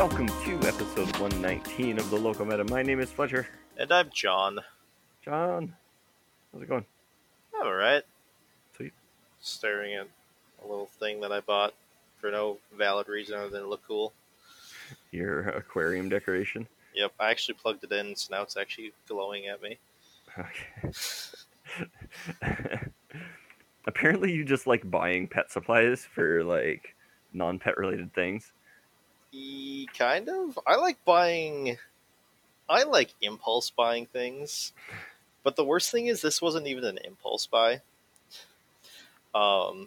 welcome to episode 119 of the Local Meta. My name is Fletcher. And I'm John. John, how's it going? I'm All right. Sweet. Staring at a little thing that I bought for no valid reason other than it look cool. Your aquarium decoration? Yep, I actually plugged it in, so now it's actually glowing at me. Okay. Apparently, you just like buying pet supplies for like non-pet related things. E kind of. I like buying. I like impulse buying things, but the worst thing is this wasn't even an impulse buy. Um,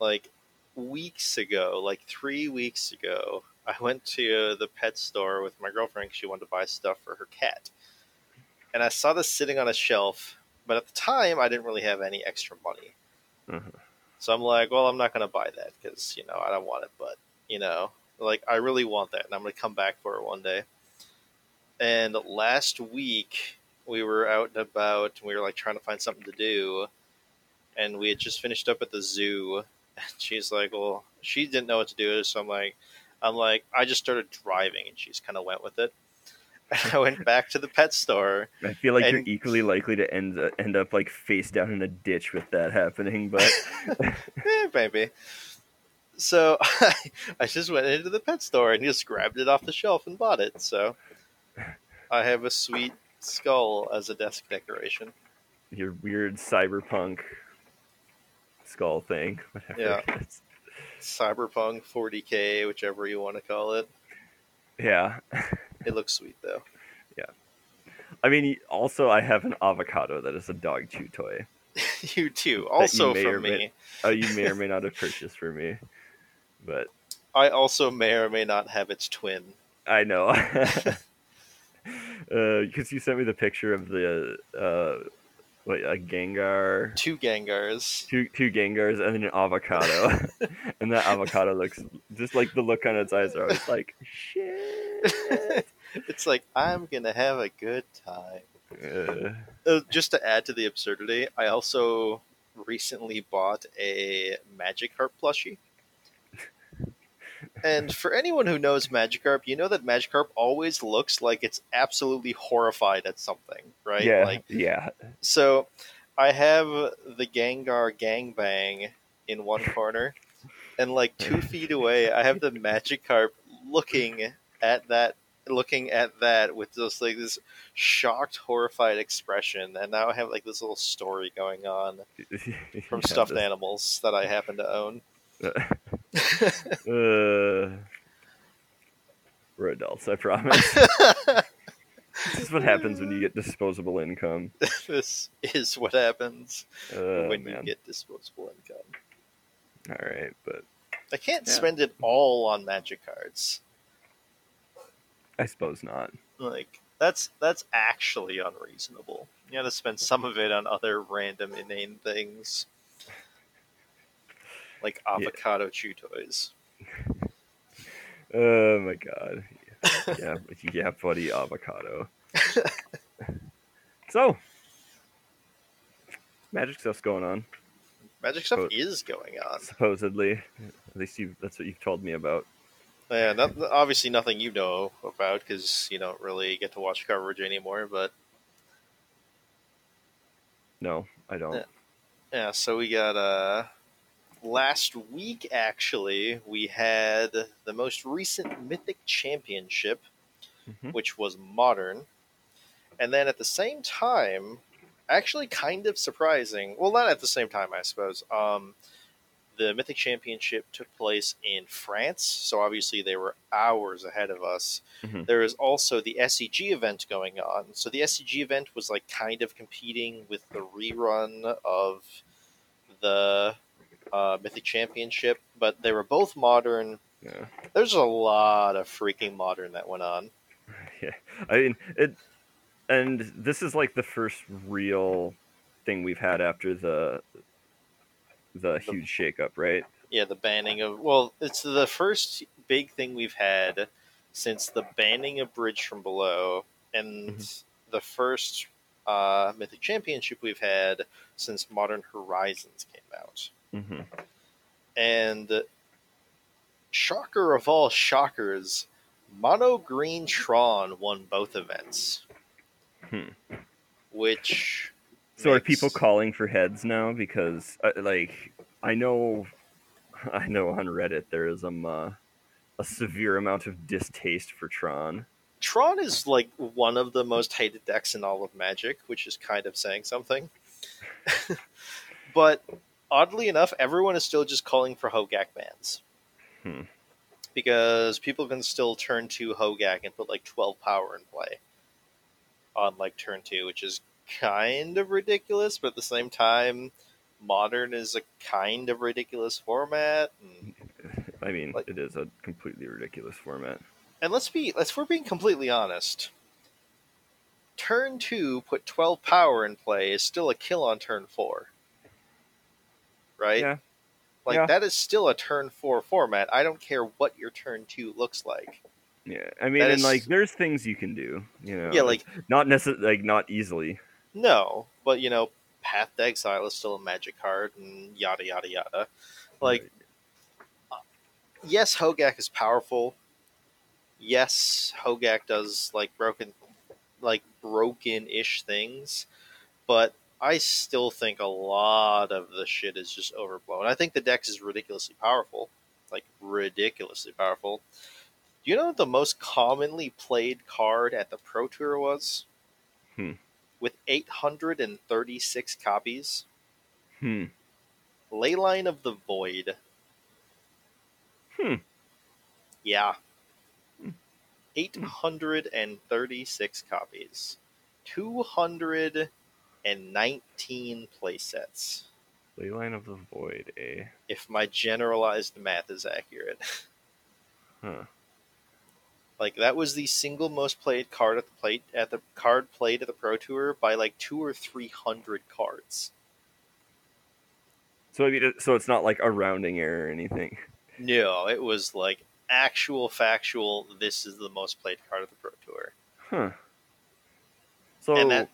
like weeks ago, like three weeks ago, I went to the pet store with my girlfriend. She wanted to buy stuff for her cat, and I saw this sitting on a shelf. But at the time, I didn't really have any extra money, Uh-huh. so I'm like, "Well, I'm not going to buy that because you know I don't want it." But you know, like I really want that, and I'm going to come back for it one day. And last week, we were out and about, and we were like trying to find something to do, and we had just finished up at the zoo. And she's like, "Well, she didn't know what to do," so I'm like, "I'm like, I just started driving," and she's kind of went with it. And I went back to the pet store. I feel like you're equally likely to end end up like face down in a ditch with that happening. But eh, maybe. So I, I just went into the pet store and just grabbed it off the shelf and bought it. So I have a sweet skull as a desk decoration. your weird cyberpunk skull thing, whatever. Yeah. Cyberpunk 40k, whichever you want to call it. Yeah. It looks sweet though. Yeah. I mean, also I have an avocado that is a dog chew toy. you too. Also or from may- me. Oh, you may or may not have purchased for me, but I also may or may not have its twin. I know. Because you sent me the picture of the uh, what a Gengar, Two Gengars. two two Gengars, and then an avocado, and that avocado looks just like the look on its eyes are always like shit. it's like I'm gonna have a good time. Uh, Uh, just to add to the absurdity, I also recently bought a Magikarp plushie. And for anyone who knows Magikarp, you know that Magikarp always looks like it's absolutely horrified at something, right? yeah, Like yeah. so I have the Gengar Gangbang in one corner, and like two feet away, I have the Magikarp looking at that, looking at that with just like this shocked, horrified expression. And now I have like this little story going on from stuffed this- animals that I happen to own. Uh, we're adults, I promise. this is what happens when you get disposable income. this is what happens Uh, when man. you get disposable income. All right, but I can't Yeah. spend it all on magic cards. I suppose not. Like that's that's actually unreasonable. You got to spend some of it on other random inane things, like avocado chew toys. Oh my god. Yeah, yeah, buddy, avocado. so, magic stuff's going on. Magic stuff is going on. Supposedly, at least you that's what you've told me about. Yeah, not, obviously nothing you know about because you don't really get to watch coverage anymore. But No, I don't. Yeah. yeah, so we got uh last week actually we had the most recent Mythic Championship. Mhm. which was modern. And then at the same time, actually kind of surprising. Well, not at the same time, I suppose. Um, the Mythic Championship took place in France, so obviously they were hours ahead of us. Mhm. There is also the SCG event going on. So the SCG event was like kind of competing with the rerun of the uh, Mythic Championship, but they were both modern. Yeah. There's a lot of freaking modern that went on. Yeah. I mean, it and this is like the first real thing we've had after the the huge shakeup, right? Yeah, the banning of well, it's the first big thing we've had since the banning of Bridge from Below, and Mm-hmm. the first uh, Mythic Championship we've had since Modern Horizons came out. Hmm And shocker of all shockers, Mono Green Tron won both events. Hmm. Which. So are people calling for heads now? Because uh, like I know, I know on Reddit there is um, uh, a severe amount of distaste for Tron. Tron is like one of the most hated decks in all of Magic, which is kind of saying something. but oddly enough, everyone is still just calling for Hogak bans. Hmm. Because people can still turn to Hogak and put like 12 power in play on like turn 2, which is kind of ridiculous, but at the same time, modern is a kind of ridiculous format. And I mean, Like- it is a completely ridiculous format. and let's be let's we're being completely honest. Turn two, put twelve power in play is still a kill on turn four. Right? Yeah. Like Yeah. that is still a turn four format. I don't care what your turn two looks like. Yeah, I mean, That and is- like, there's things you can do. You know, Yeah, like not necessarily, like not easily. no, but you know, Path to Exile is still a magic card and yada yada yada. Like uh, yes, Hogak is powerful. Yes, Hogak does like broken, like broken-ish things, but I still think a lot of the shit is just overblown. I think the dex is ridiculously powerful, like ridiculously powerful. Do you know what the most commonly played card at the Pro Tour was? Hmm. With 836 copies, Hmm. Leyline of the Void. Hmm. Yeah. Hmm. 836 copies. 219 playsets. Leyline of the Void, eh? If my generalized math is accurate. Huh. Like that was the single most played card at the plate at the card played at the Pro Tour by like two or three hundred cards. So I mean, so it's not like a rounding error or anything. No, it was like actual factual. This is the most played card at the Pro Tour, Huh. So and that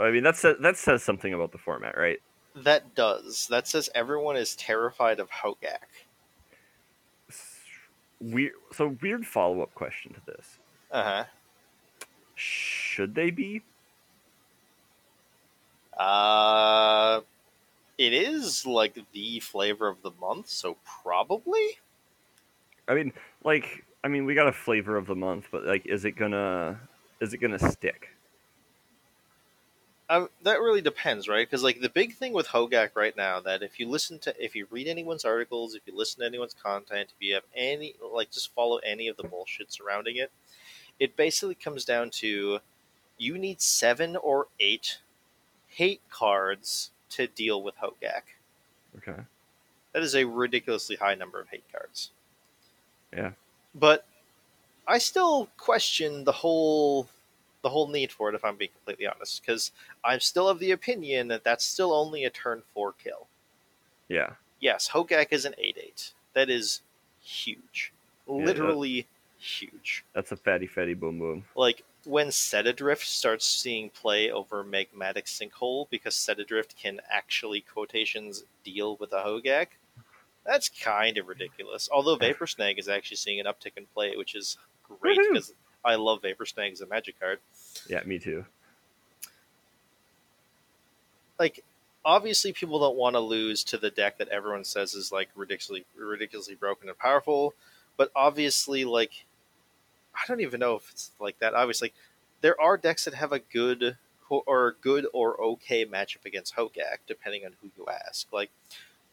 I mean, that says that says something about the format, right? that does that says everyone is terrified of Hogak. Weird. So weird follow up question to this: Uh huh. Should they be? Uh, it is like the flavor of the month, so probably. I mean, like, I mean, we got a flavor of the month, but like, is it gonna, is it gonna stick? Um, that really depends, right? Because like the big thing with Hogak right now, that if you listen to, if you read anyone's articles, if you listen to anyone's content, if you have any, like, just follow any of the bullshit surrounding it, it basically comes down to you need seven or eight hate cards to deal with Hogak. Okay. That is a ridiculously high number of hate cards. Yeah. But I still question the whole the whole need for it if I'm being completely honest cuz I'm still of the opinion that that's still only a turn 4 kill. Yeah. Yes, Hogak is an 8/8. That is huge. Literally huge. That's a fatty fatty boom boom. Like when Set Adrift starts seeing play over Magmatic Sinkhole because Set Adrift can actually quotations deal with a Hogak, that's kind of ridiculous. Although Vapor Snag is actually seeing an uptick in play, which is great because I love Vapor Snag as a magic card. Yeah, me too. Like, obviously, people don't want to lose to the deck that everyone says is like ridiculously, ridiculously broken and powerful. But obviously, like, I don't even know if it's like that. Obviously, there are decks that have a good or good or okay matchup against Hogak, depending on who you ask. Like,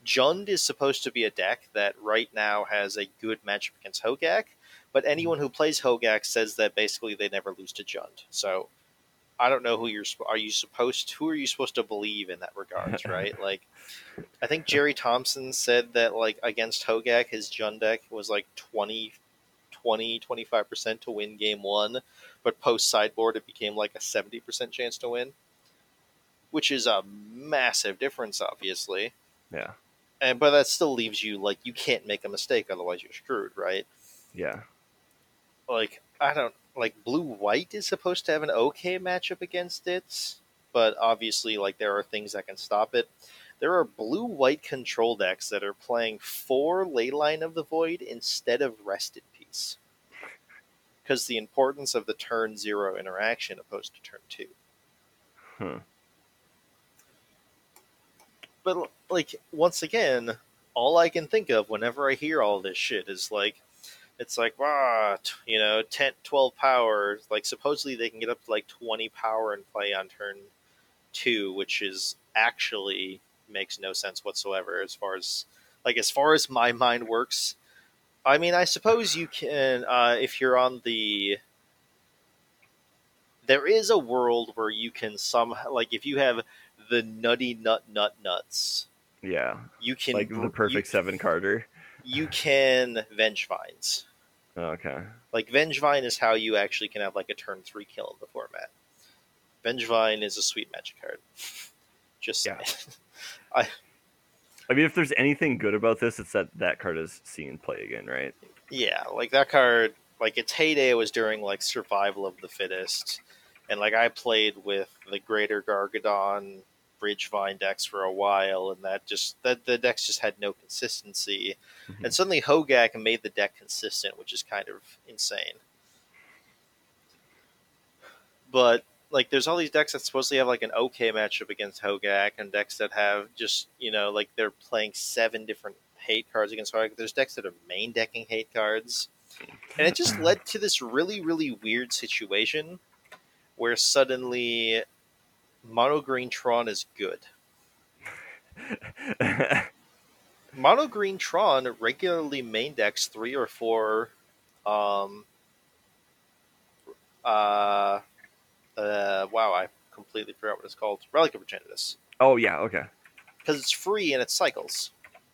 Jund is supposed to be a deck that right now has a good matchup against Hogak, but hmm. anyone who plays Hogak says that basically they never lose to Jund. So I don't know who you're. Are you supposed? Who are you supposed to believe in that regards? Right? like, I think Jerry Thompson said that like against Hogak, his Jund deck was like 20, 20 25 percent to win game one, but post sideboard it became like a seventy percent chance to win, which is a massive difference, obviously. Yeah. And but that still leaves you like you can't make a mistake, otherwise you're screwed, right? Yeah. like I don't like blue white is supposed to have an okay matchup against it, but obviously like there are things that can stop it. There are blue white control decks that are playing for Leyline of the Void instead of Rest in Peace. because the importance of the turn zero interaction opposed to turn two. Hmm. But like once again, all I can think of whenever I hear all this shit is like it's like wow, you know, 10 12 power, like supposedly they can get up to like 20 power and play on turn 2, which is actually makes no sense whatsoever as far as like as far as my mind works. I mean, I suppose you can uh, if you're on the there is a world where you can somehow like if you have the nutty nut nut nuts Yeah, you can like the you- perfect seven Carter. you can Vengevines oh, Okay. like vengevine is how you actually can have like a turn three kill in the format vengevine is a sweet magic card just Yeah. saying. I mean, if there's anything good about this, it's that that card is seen play again, right? yeah like that card like its heyday was during like survival of the fittest and like i played with the greater gargadon bridgevine decks for a while and that just that the decks just had no consistency. Mhm. and suddenly hogak made the deck consistent which is kind of insane. But like there's all these decks that supposedly have like an okay matchup against hogak and decks that have just you know like they're playing seven different hate cards against hogak. There's decks that are main decking hate cards. And it just led to this really really weird situation where suddenly mono green tron is good mono green tron regularly main decks three or four um uh uh wow i completely forgot what it's called relic of progenitus oh yeah, okay. because it's free and it cycles.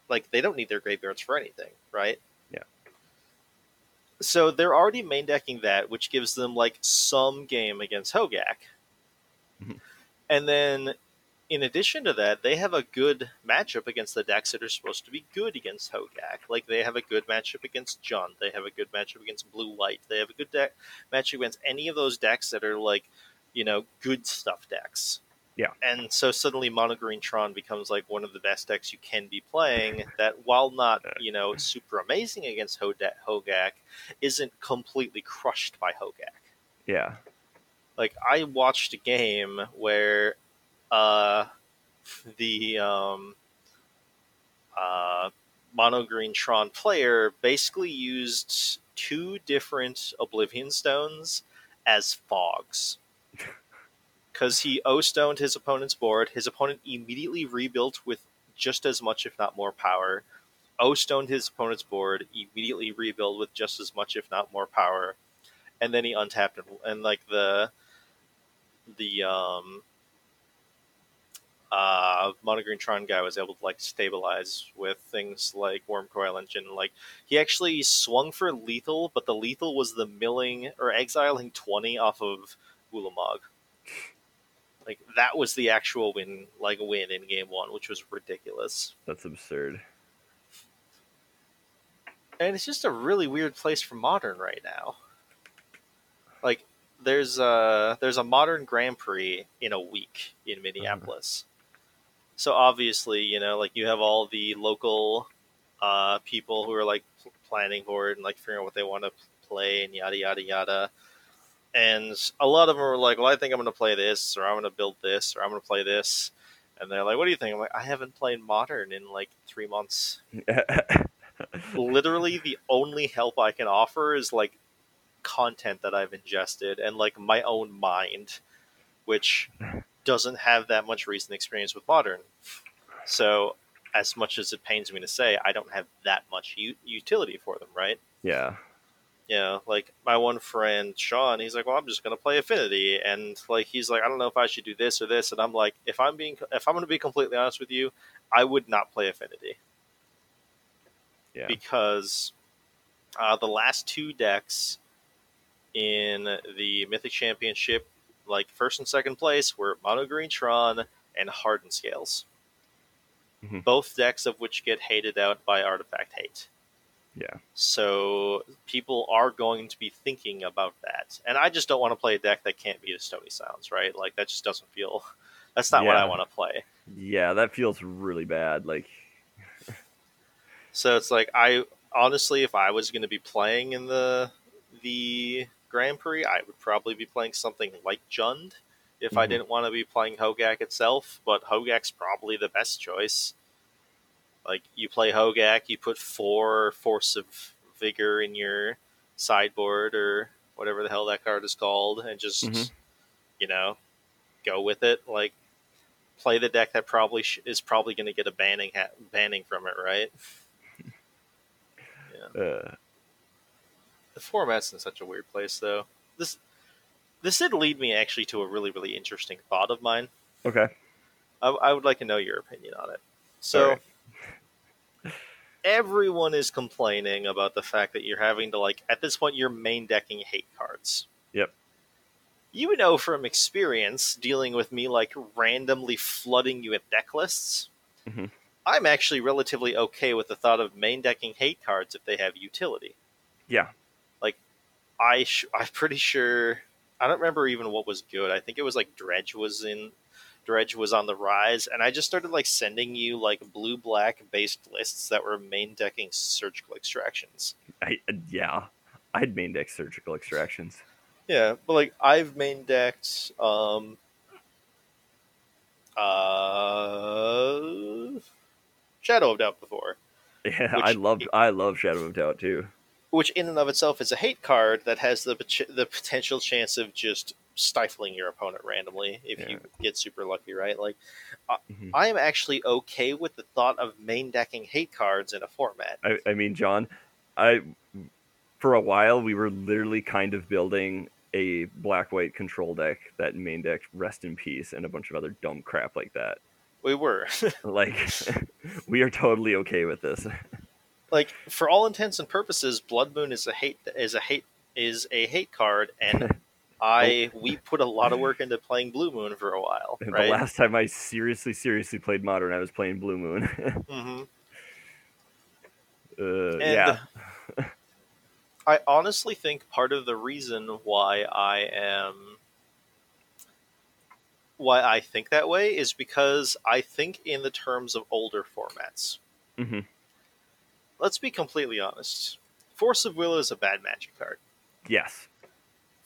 Like they don't need their graveyards for anything, right? Yeah. So they're already main decking that, which gives them like some game against Hogak. And then in addition to that, they have a good matchup against the decks that are supposed to be good against Hogak. Like they have a good matchup against Jund. They have a good matchup against Blue White. They have a good deck matchup against any of those decks that are like, you know, good stuff decks. Yeah. And so suddenly Mono Green Tron becomes like one of the best decks you can be playing that while not, you know, super amazing against Hogak, isn't completely crushed by Hogak Yeah. Like I watched a game where uh the um uh mono green Tron player basically used two different Oblivion stones as fogs. Because he O stoned his opponent's board, his opponent immediately rebuilt with just as much, if not more, power. O stoned his opponent's board, immediately rebuilt with just as much, if not more, power, and then he untapped and, and like the the um uh monogreen tron guy was able to like stabilize with things like Wurmcoil Engine like he actually swung for lethal but the lethal was the milling or exiling 20 off of ulamog. Like that was the actual win like win in game one which was ridiculous. That's absurd. and it's just a really weird place for modern right now there's a there's a modern grand prix in a week in minneapolis. So obviously you know like you have all the local uh, people who are like planning for it and like figuring out what they want to play and yada yada yada. And a lot of them are like well i think i'm going to play this or i'm going to build this or i'm going to play this. And they're like what do you think? I'm like i haven't played modern in like three months. Literally the only help I can offer is like content that I've ingested and like my own mind, which doesn't have that much recent experience with modern. So, as much as it pains me to say, I don't have that much u- utility for them, right? yeah. Yeah, like my one friend Sean, he's like, "Well, I'm just gonna play Affinity," and like he's like, "I don't know if I should do this or this," and I'm like, "If I'm being, if I'm gonna be completely honest with you, I would not play Affinity." Yeah. because uh, the last two decks in the Mythic Championship, like first and second place, were Mono Green Tron and Hardened Scales. Mhm. Both decks of which get hated out by Artifact Hate. Yeah. So people are going to be thinking about that, and I just don't want to play a deck that can't beat a Stony Silence, right? Like that just doesn't feel. That's not what I want to play. Yeah, that feels really bad. Like, So it's like I honestly, if I was going to be playing in the the Grand Prix, I would probably be playing something like Jund if I Mhm. didn't want to be playing Hogak itself. But Hogak's probably the best choice. Like you play Hogak, you put four Force of Vigor in your sideboard or whatever the hell that card is called, and just Mhm. you know go with it. Like play the deck that probably sh- is probably going to get a banning ha- banning from it, right? Uh, The format's in such a weird place, though. This this did lead me actually to a really really interesting thought of mine. okay. I, I would like to know your opinion on it. So. Everyone is complaining about the fact that you're having to like at this point you're main decking hate cards. Yep. You know from experience dealing with me like randomly flooding you with deck lists. Mhm. I'm actually relatively okay with the thought of main decking hate cards if they have utility. Yeah. I sh- I'm pretty sure I don't remember even what was good. I think it was like Dredge was in Dredge was on the rise, and I just started like sending you like blue black based lists that were main decking surgical extractions. I, yeah. I'd main deck surgical extractions. Yeah, but like I've main decked um uh Shadow of Doubt before. Yeah, I love I love Shadow of Doubt too. Which in and of itself is a hate card that has the the potential chance of just stifling your opponent randomly if you get super lucky, right? Like, Mhm. I am actually okay with the thought of main decking hate cards in a format. I, I mean, John, I for a while we were literally kind of building a black white control deck that main deck rest in peace and a bunch of other dumb crap like that. We were Like we are totally okay with this. like, for all intents and purposes, Blood Moon is a hate is a hate is a hate card, and I we put a lot of work into playing Blue Moon for a while, The right? last time I seriously, seriously played Modern, I was playing Blue Moon. hmm uh, yeah, I honestly think part of the reason why I am why I think that way is because I think in the terms of older formats. Mhm. Let's be completely honest. Force of Will is a bad magic card. yes,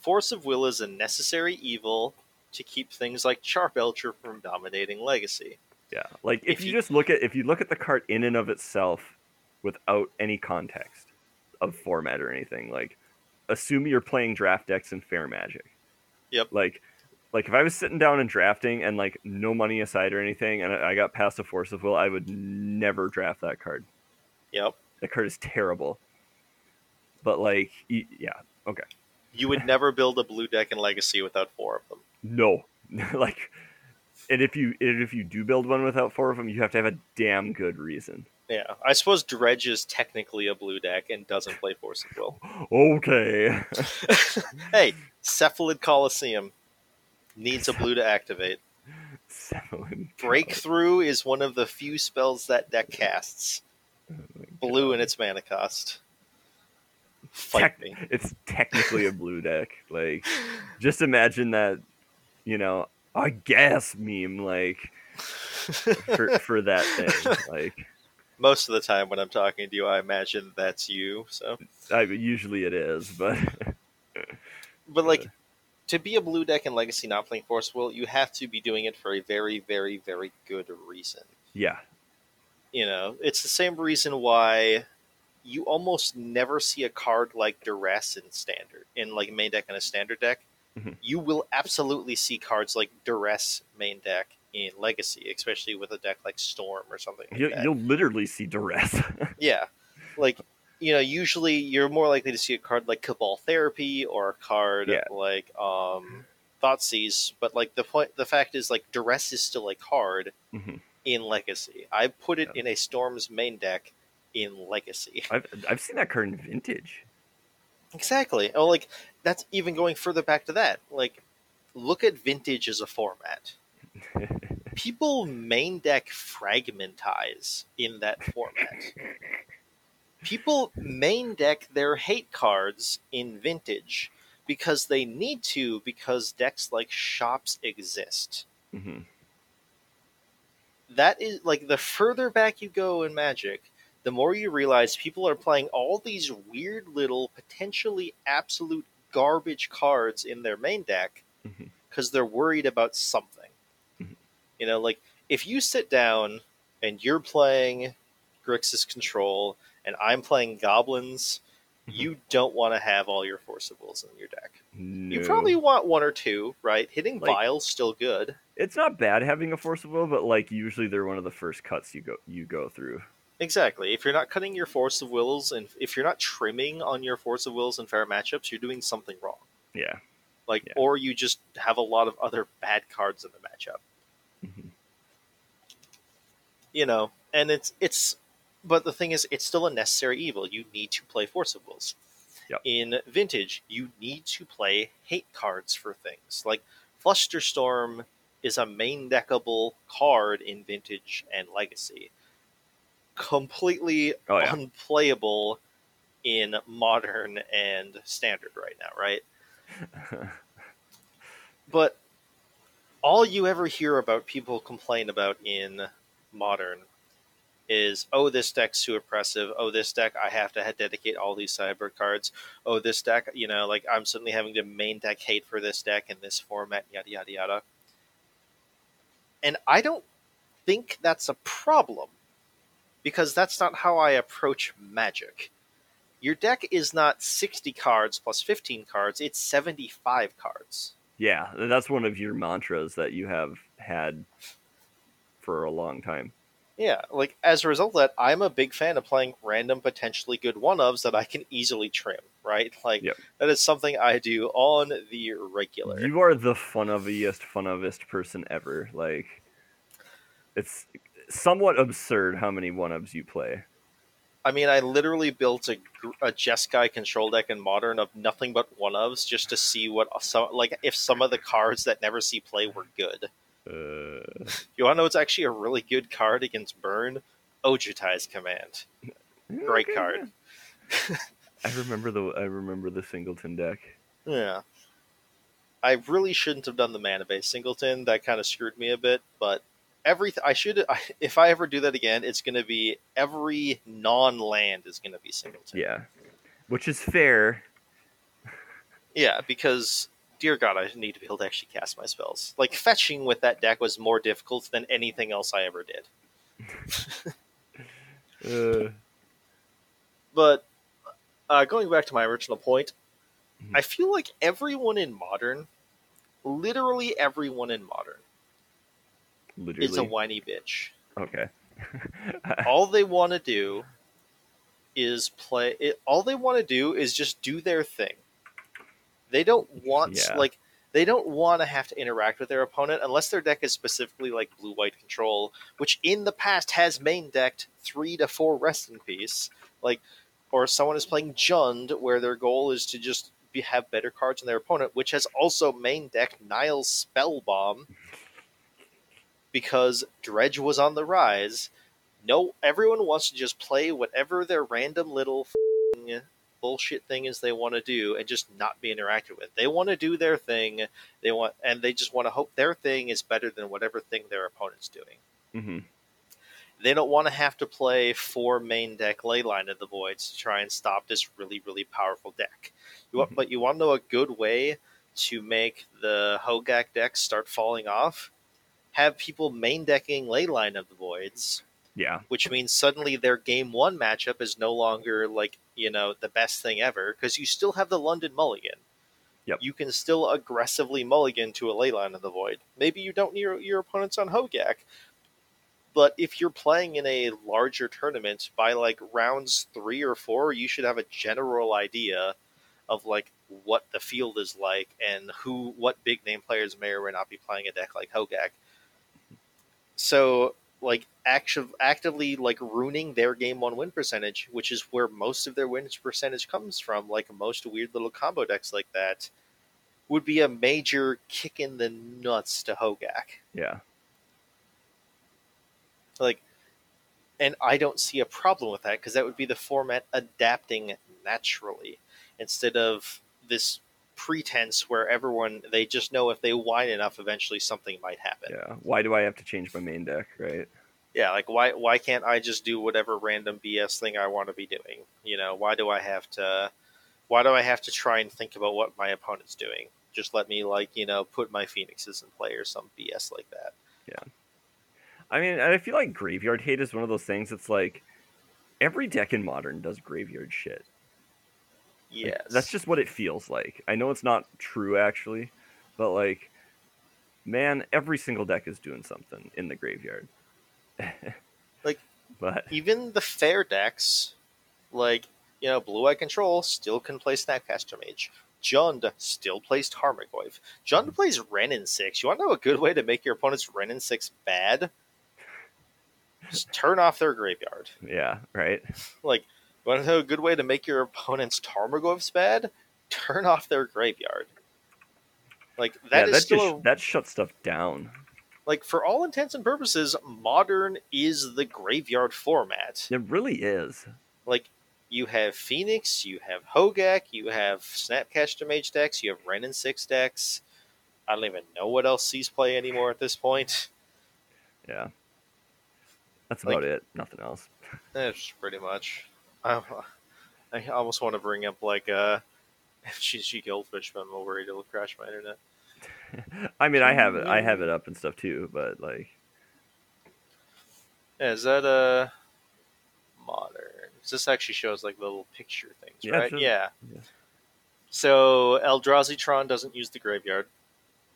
Force of Will is a necessary evil to keep things like Charbelcher from dominating Legacy. yeah. Like if, If you, you- just look at if you look at the card in and of itself, without any context of format or anything, like assume you're playing draft decks in Fair Magic. Yep. Like, like if I was sitting down and drafting and like no money aside or anything, and I I got past a Force of Will, I would never draft that card. Yep. That card is terrible. But like, yeah, okay. You would never build a blue deck in Legacy without four of them. No, like, and if you and if you do build one without four of them, you have to have a damn good reason. Yeah. I suppose Dredge is technically a blue deck and doesn't play Force of Will. Okay. hey, Cephalid Coliseum needs a blue to activate. Breakthrough is one of the few spells that deck casts. Blue in its mana cost. Fight Tec- me. It's technically a blue deck. Like, just imagine that, you know, I guess meme like for for that thing. Like, Most of the time when I'm talking to you, I imagine that's you. So, I usually it is, but but like to be a blue deck in Legacy not playing Force Will, you have to be doing it for a very, very, very good reason. yeah, You know, it's the same reason why you almost never see a card like Duress in standard in like main deck and a standard deck. Mhm. You will absolutely see cards like Duress main deck in Legacy, especially with a deck like Storm or something like you, that. you'll literally see duress. Yeah, like you know, usually you're more likely to see a card like Cabal Therapy or a card Yeah. like um, Thoughtseize. But like the point, the fact is, like Duress is still a card Mhm. In Legacy. I put it Yeah. in a Storm's main deck in Legacy. I've I've seen that card in vintage. Exactly. Oh, like that's even going further back to that. Like, look at Vintage as a format. People main deck Fragmentize in that format. People main deck their hate cards in Vintage because they need to because decks like Shops exist. hmm that is like the further back you go in Magic, the more you realize people are playing all these weird little, potentially absolute garbage cards in their main deck because they're worried about something. Mhm. You know, like if you sit down and you're playing Grixis Control and I'm playing Goblins. you don't want to have all your Force of Wills in your deck. No. You probably want one or two, right? Hitting Like- Vile's still good. It's not bad having a force of will, but like usually they're one of the first cuts you go you go through. Exactly. If you're not cutting your Force of Wills and if you're not trimming on your Force of Wills in fair matchups, you're doing something wrong. Yeah. Like, Yeah. or you just have a lot of other bad cards in the matchup. Mhm. You know, and it's it's, but the thing is, it's still a necessary evil. You need to play Force of Wills. Yep. In Vintage, you need to play hate cards for things like Flusterstorm is a main deckable card in Vintage and Legacy. Completely Oh, yeah. unplayable in Modern and Standard right now, right? But all you ever hear about people complain about in modern is oh this deck's too oppressive. Oh this deck i have to dedicate all these cyber cards. Oh this deck you know like i'm suddenly having to main deck hate for this deck in this format yada yada yada. And i don't think that's a problem because that's not how i approach magic. Your deck is not 60 cards plus 15 cards it's 75 cards. Yeah, that's one of your mantras that you have had for a long time. Yeah, like as a result of that, I'm a big fan of playing random potentially good one ofs that I can easily trim, right? Like Yep. that is something I do on the regular. You are the funoviest, funovist person ever. Like, it's somewhat absurd how many one ups you play. I mean, I literally built a, a Jeskai control deck in modern of nothing but one ofs just to see what some like if some of the cards that never see play were good. Uh, You want to know it's actually a really good card against burn? Ojutai's command. Great okay, card. yeah. I remember the I remember the singleton deck. Yeah. I really shouldn't have done the mana base singleton. That kind of screwed me a bit, but everything I should I, if I ever do that again, it's going to be every non-land is going to be singleton. Yeah, which is fair. Yeah, because dear god, I need to be able to actually cast my spells. Like fetching with that deck was more difficult than anything else I ever did. Uh, But uh, going back to my original point, Mhm. I feel like everyone in modern, literally everyone in modern, literally. is a whiny bitch. okay. all they want to do is play it, all they want to do is just do their thing they don't want Yeah. like they don't want to have to interact with their opponent unless their deck is specifically like blue white control which in the past has main decked three to four rest in peace like or someone is playing jund where their goal is to just be, have better cards than their opponent which has also main decked Nihil Spellbomb because dredge was on the rise no everyone wants to just play whatever their random little f***ing bullshit thing is they want to do and just not be interacted with they want to do their thing they want and they just want to hope their thing is better than whatever thing their opponent's doing hmm they don't want to have to play four main deck Leyline of the Voids to try and stop this really, really powerful deck. You want, Mhm. But you want to know a good way to make the Hogak decks start falling off? Have people main decking Leyline of the Voids, Yeah. which means suddenly their game one matchup is no longer like, you know, the best thing ever because you still have the London Mulligan. Yep. You can still aggressively mulligan to a Leyline of the Void. Maybe you don't need your, your opponents on Hogak, but if you're playing in a larger tournament by like rounds three or four, you should have a general idea of like what the field is like and who what big name players may or may not be playing a deck like Hogak. So like active, actively like ruining their game one win percentage, which is where most of their win percentage comes from, like most weird little combo decks like that, would be a major kick in the nuts to Hogak. Yeah. like and i don't see a problem with that because that would be the format adapting naturally instead of this pretense where everyone they just know if they whine enough eventually something might happen Yeah. Why do I have to change my main deck? Right. yeah like why why can't i just do whatever random bs thing i want to be doing you know why do i have to why do I have to try and think about what my opponent's doing? Just let me like you know put my phoenixes in play or some BS like that. Yeah. I mean, I feel like graveyard hate is one of those things. It's like every deck in modern does graveyard shit. Like, that's just what it feels like. I know it's not true actually, but like, man, every single deck is doing something in the graveyard. Like- but even the fair decks, like you know, Blue Eye Control still can play Snapcaster Mage. Jund still plays Tarmogoyf. Jund mm. plays Wrenn and Six. You want to know a good way to make your opponent's Wrenn and Six bad? Just turn off their graveyard. yeah, right. Like, you want to know a good way to make your opponent's Tarmogoyfs bad? Turn off their graveyard. Like that yeah, is that just a- that shuts stuff down. like for all intents and purposes, modern is the graveyard format. It really is. Like you have Phoenix, you have Hogak, you have Snapcaster Mage decks, you have Wrenn and Six decks. I don't even know what else sees play anymore at this point. Yeah, that's Like- about it. Nothing else. That's pretty much. I, I almost want to bring up like uh, GG Goldfish, but I'm worried it'll crash my internet. I mean, I have it. I have it up and stuff too. But like, Yeah, is that uh modern? 'Cause This actually shows like little picture things, Yeah, right? sure. Yeah. Yeah. So Eldrazi Tron doesn't use the graveyard.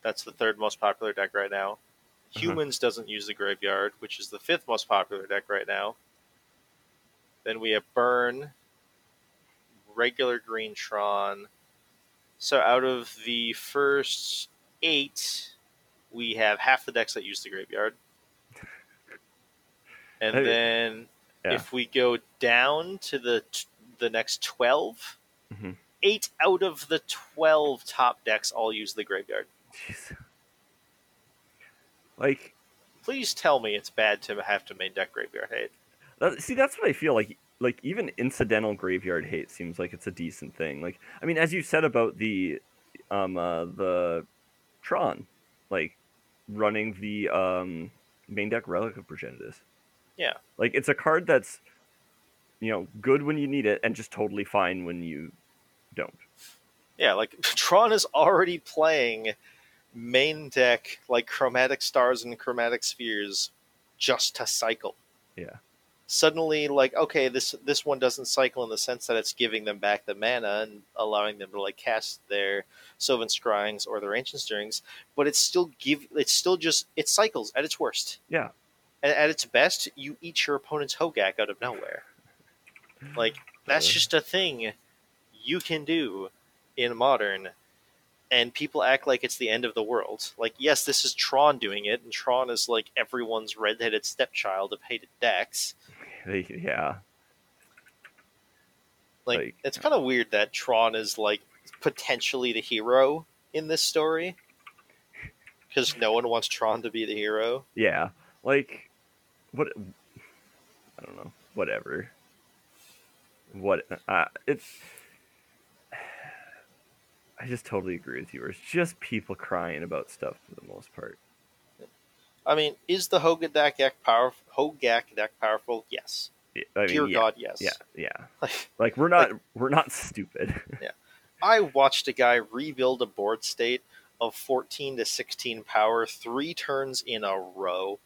That's the third most popular deck right now. Uh-huh. Humans doesn't use the graveyard, which is the fifth most popular deck right now. Then we have Burn, regular Green Tron. So out of the first eight, we have half the decks that use the graveyard. And Hey, then yeah. if we go down to the t- the next 12, Mhm. eight out of the 12 top decks all use the graveyard. jeez. like Please tell me it's bad to have to main deck graveyard hate. That, see, that's what I feel like. Like even incidental graveyard hate seems like it's a decent thing. Like I mean, as you said about the, um, uh, the Tron, like running the um main deck relic of Progenitus. Yeah. Like it's a card that's, you know, good when you need it and just totally fine when you don't. Yeah, like Tron is already playing main deck like chromatic stars and chromatic spheres just to cycle. Yeah. Suddenly, like, okay, this this one doesn't cycle in the sense that it's giving them back the mana and allowing them to like cast their Sylvan Scryings or their Ancient Stirrings, but it's still give it's still just it cycles at its worst. Yeah. And at its best, you eat your opponent's Hogak out of nowhere. Like that's just a thing you can do in modern and people act like it's the end of the world like yes this is tron doing it and tron is like everyone's redheaded stepchild of hated decks They, yeah. like, Like- it's kind of weird that tron is like potentially the hero in this story because no one wants tron to be the hero Yeah. Like, what? I don't know. Whatever. What? Uh, it's. I just totally agree with you. It's just people crying about stuff for the most part. I mean is the hogak deck powerful hogak deck powerful yes Yeah, I mean, dear yeah, god yes Yeah, yeah. Like, Like we're not we're not stupid. yeah. I watched a guy rebuild a board state of 14 to 16 power three turns in a row.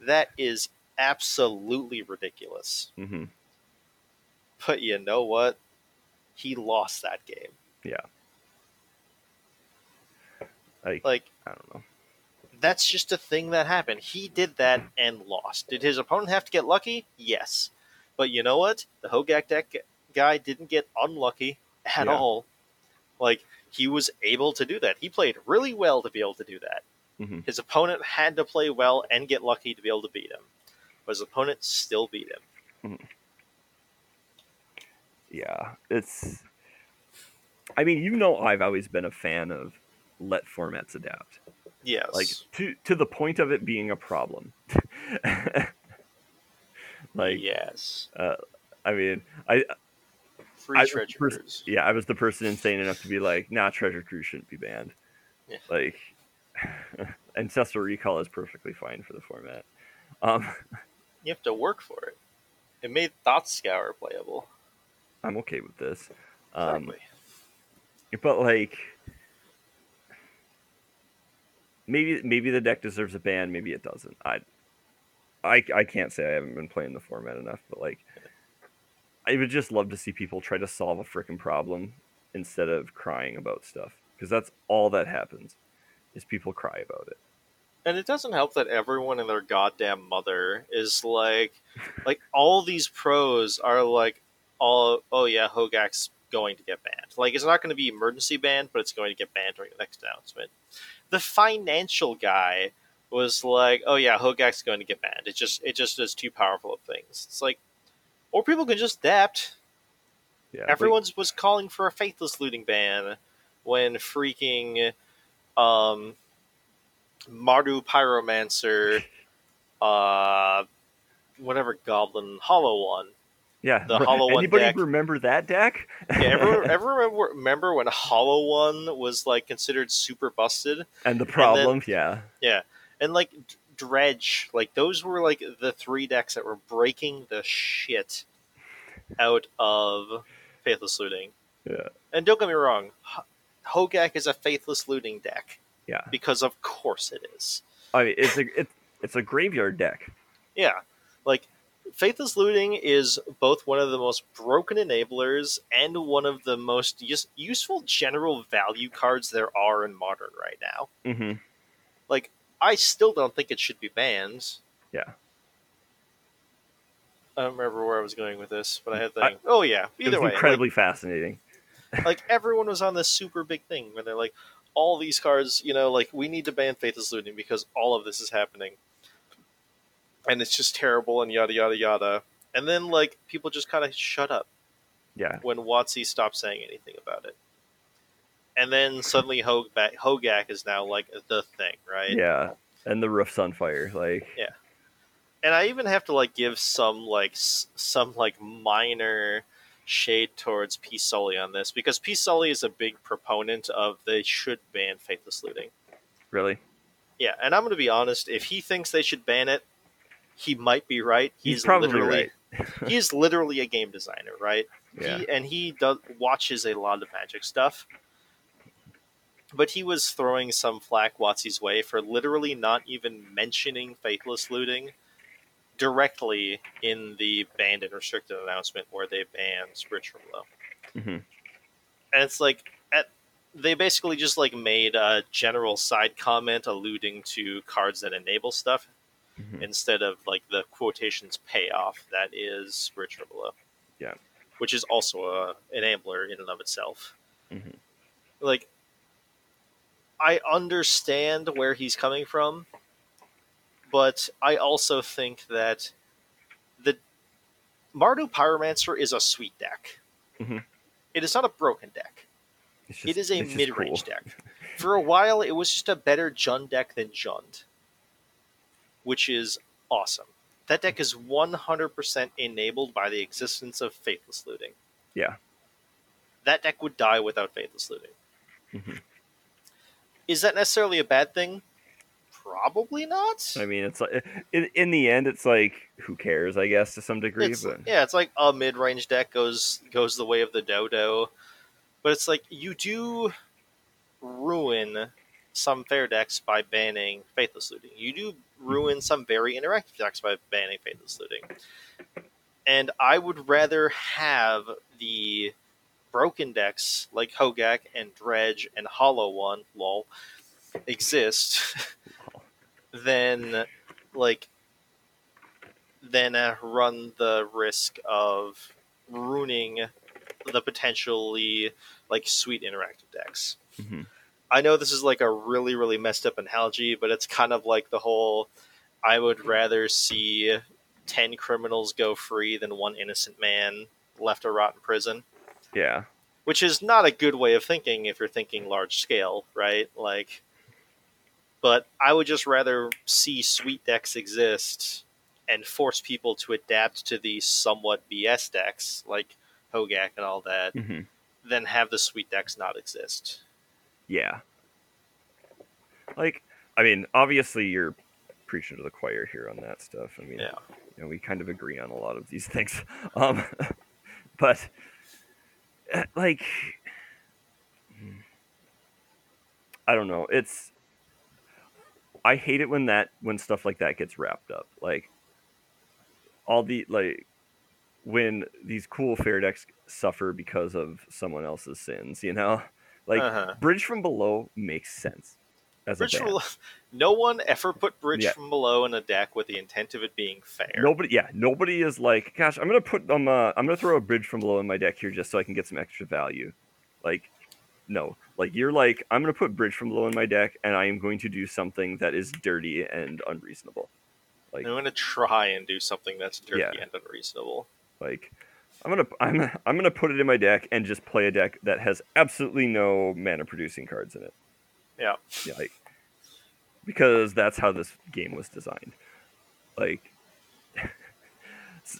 That is absolutely ridiculous. hmm But you know what? He lost that game. Like, Like, I don't know. That's just a thing that happened. He did that and lost. Did his opponent have to get lucky? Yes. But you know what? The Hogak deck guy didn't get unlucky at Yeah. all. Like, he was able to do that. He played really well to be able to do that. hmm His opponent had to play well and get lucky to be able to beat him. But his opponent still beat him. Yeah, it's. I mean, you know, I've always been a fan of let formats adapt. Yes. like to to the point of it being a problem. like yes. I mean, I Free I treasure the cruise. yeah, I was the person insane enough to be like, nah, Treasure Cruise shouldn't be banned. Yeah. Like, Ancestral Recall is perfectly fine for the format. Um, You have to work for it. It made Thought Scour playable. I'm okay with this. Um, Exactly. but like maybe maybe the deck deserves a ban maybe it doesn't i i, I can't say i haven't been playing the format enough but like i would just love to see people try to solve a freaking problem instead of crying about stuff because that's all that happens is people cry about it And it doesn't help that everyone and their goddamn mother is like, like all these pros are like, all oh yeah, Hogaak's going to get banned. Like it's not going to be emergency banned, but it's going to get banned during the next announcement. The financial guy was like, oh yeah, Hogaak's going to get banned. It just it just does too powerful of things. It's like, or people can just adapt. yeah like- Everyone was calling for a faithless looting ban when freaking um, Mardu Pyromancer, uh, whatever Goblin Hollow one. Yeah. The Hollow One anybody deck- remember that deck? Yeah, ever, ever remember, remember when Hollow One was like considered super busted? and the problem yeah. Yeah, And like Dredge, like those were like the three decks that were breaking the shit out of Faithless Looting. Yeah. And don't get me wrong, Hogaak is a Faithless Looting deck. Yeah. Because of course it is. i mean it's a it, it's a graveyard deck. Yeah, like Faithless Looting is both one of the most broken enablers and one of the most use- useful general value cards there are in Modern right now. mm-hmm Like, I still don't think it should be banned. Yeah. I don't remember where I was going with this, but I had thing. oh yeah, it either way, incredibly fascinating like, like everyone was on this super big thing where they're like, all these cards, you know, like we need to ban Faithless Looting because all of this is happening, and it's just terrible and yada yada yada. And then like people just kind of shut up. yeah when WotC stopped saying anything about it. And then suddenly Hogaak, Hogaak is now like the thing, right? Yeah, and the roof's on fire. Like, Yeah. And I even have to like give some like s- some like minor shade towards P Sully on this because P Sully is a big proponent of they should ban faithless looting. really, Yeah, and I'm going to be honest. If he thinks they should ban it, he might be right. he's, probably literally, right. he is literally a game designer, right? Yeah, He, and he does watches a lot of magic stuff. But he was throwing some flack WotC's way for literally not even mentioning faithless looting directly in the banned and restricted announcement where they banned spiritual blow. hmm And it's like at, they basically just like made a general side comment alluding to cards that enable stuff hmm instead of like the quotations payoff that is spiritual below. Yeah. Which is also a enabler in and of itself. Mhm. Like I understand where he's coming from, but I also think that the Mardu Pyromancer is a sweet deck. Mhm. It is not a broken deck. Just- is a mid-range cool. deck. For a while, it was just a better Jund deck than Jund, which is awesome. That deck is 100% enabled by the existence of Faithless Looting. Yeah. That deck would die without Faithless Looting. Mhm. Is that necessarily a bad thing? Probably not. I mean, it's like in, in the end, it's like who cares? I guess to some degree, It's- but yeah, it's like a mid-range deck goes goes the way of the dodo, but it's like you do ruin some fair decks by banning faithless looting. You do ruin some very interactive decks by banning faithless looting. And I would rather have the broken decks like Hogaak and Dredge and Hollow One, lol, exist than like then uh, run the risk of ruining the potentially like sweet interactive decks. Mhm. I know this is like a really really messed up analogy, but it's kind of like the whole I would rather see 10 criminals go free than one innocent man left to rot in prison, yeah, which is not a good way of thinking if you're thinking large scale, right? Like but I would just rather see sweet decks exist and force people to adapt to these somewhat BS decks like Hogaak and all that hmm than have the sweet decks not exist. Yeah. Like, I mean, obviously, you're preaching to the choir here on that stuff. I mean, Yeah. you know, we kind of agree on a lot of these things. Um, but uh, like I don't know. It's I hate it when that when stuff like that gets wrapped up. Like all the like when these cool fair decks suffer because of someone else's sins, you know? Like Uh-huh. Bridge from Below makes sense as Bridge a from below. No one ever put Bridge Yeah. from below in a deck with the intent of it being fair. Nobody, yeah, nobody is like, gosh, I'm gonna put um, uh, I'm gonna throw a bridge from below in my deck here just so I can get some extra value. Like, no, like you're like, I'm gonna put bridge from below in my deck, and I am going to do something that is dirty and unreasonable. Like, I'm going to try and do something that's dirty Yeah. and unreasonable. like, I'm gonna, I'm, I'm gonna put it in my deck and just play a deck that has absolutely no mana producing cards in it. Yeah. Yeah, like, because that's how this game was designed. Like,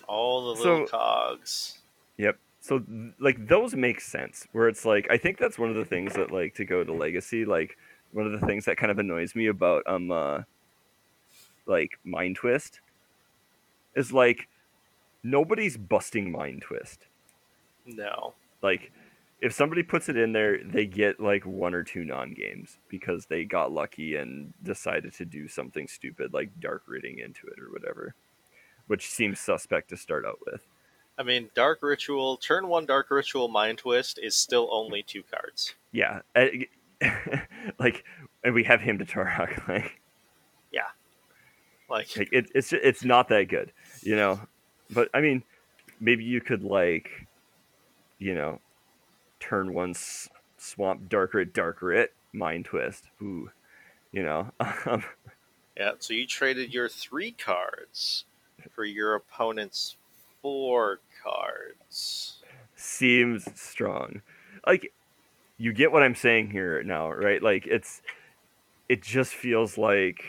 All the So- little cogs. Yep. So like those make sense. Where it's like I think that's one of the things that like to go to legacy. Like one of the things that kind of annoys me about um uh, like mind twist is like nobody's busting mind twist. No. Like if somebody puts it in there, they get like one or two non games because they got lucky and decided to do something stupid like Dark Ritual into it or whatever, which seems suspect to start out with. I mean, Dark Ritual, turn one Dark Ritual Mind Twist is still only two cards. Yeah, like, and we have Hymn to Tourach. Like, Like, like it, it's it's not that good, you know. But I mean, maybe you could like, you know, turn one s- swamp darker it darker it mind twist. Ooh, you know. Um, yeah, so you traded your three cards for your opponent's four cards. seems strong. Like, you get what I'm saying here now, right? Like, it's it just feels like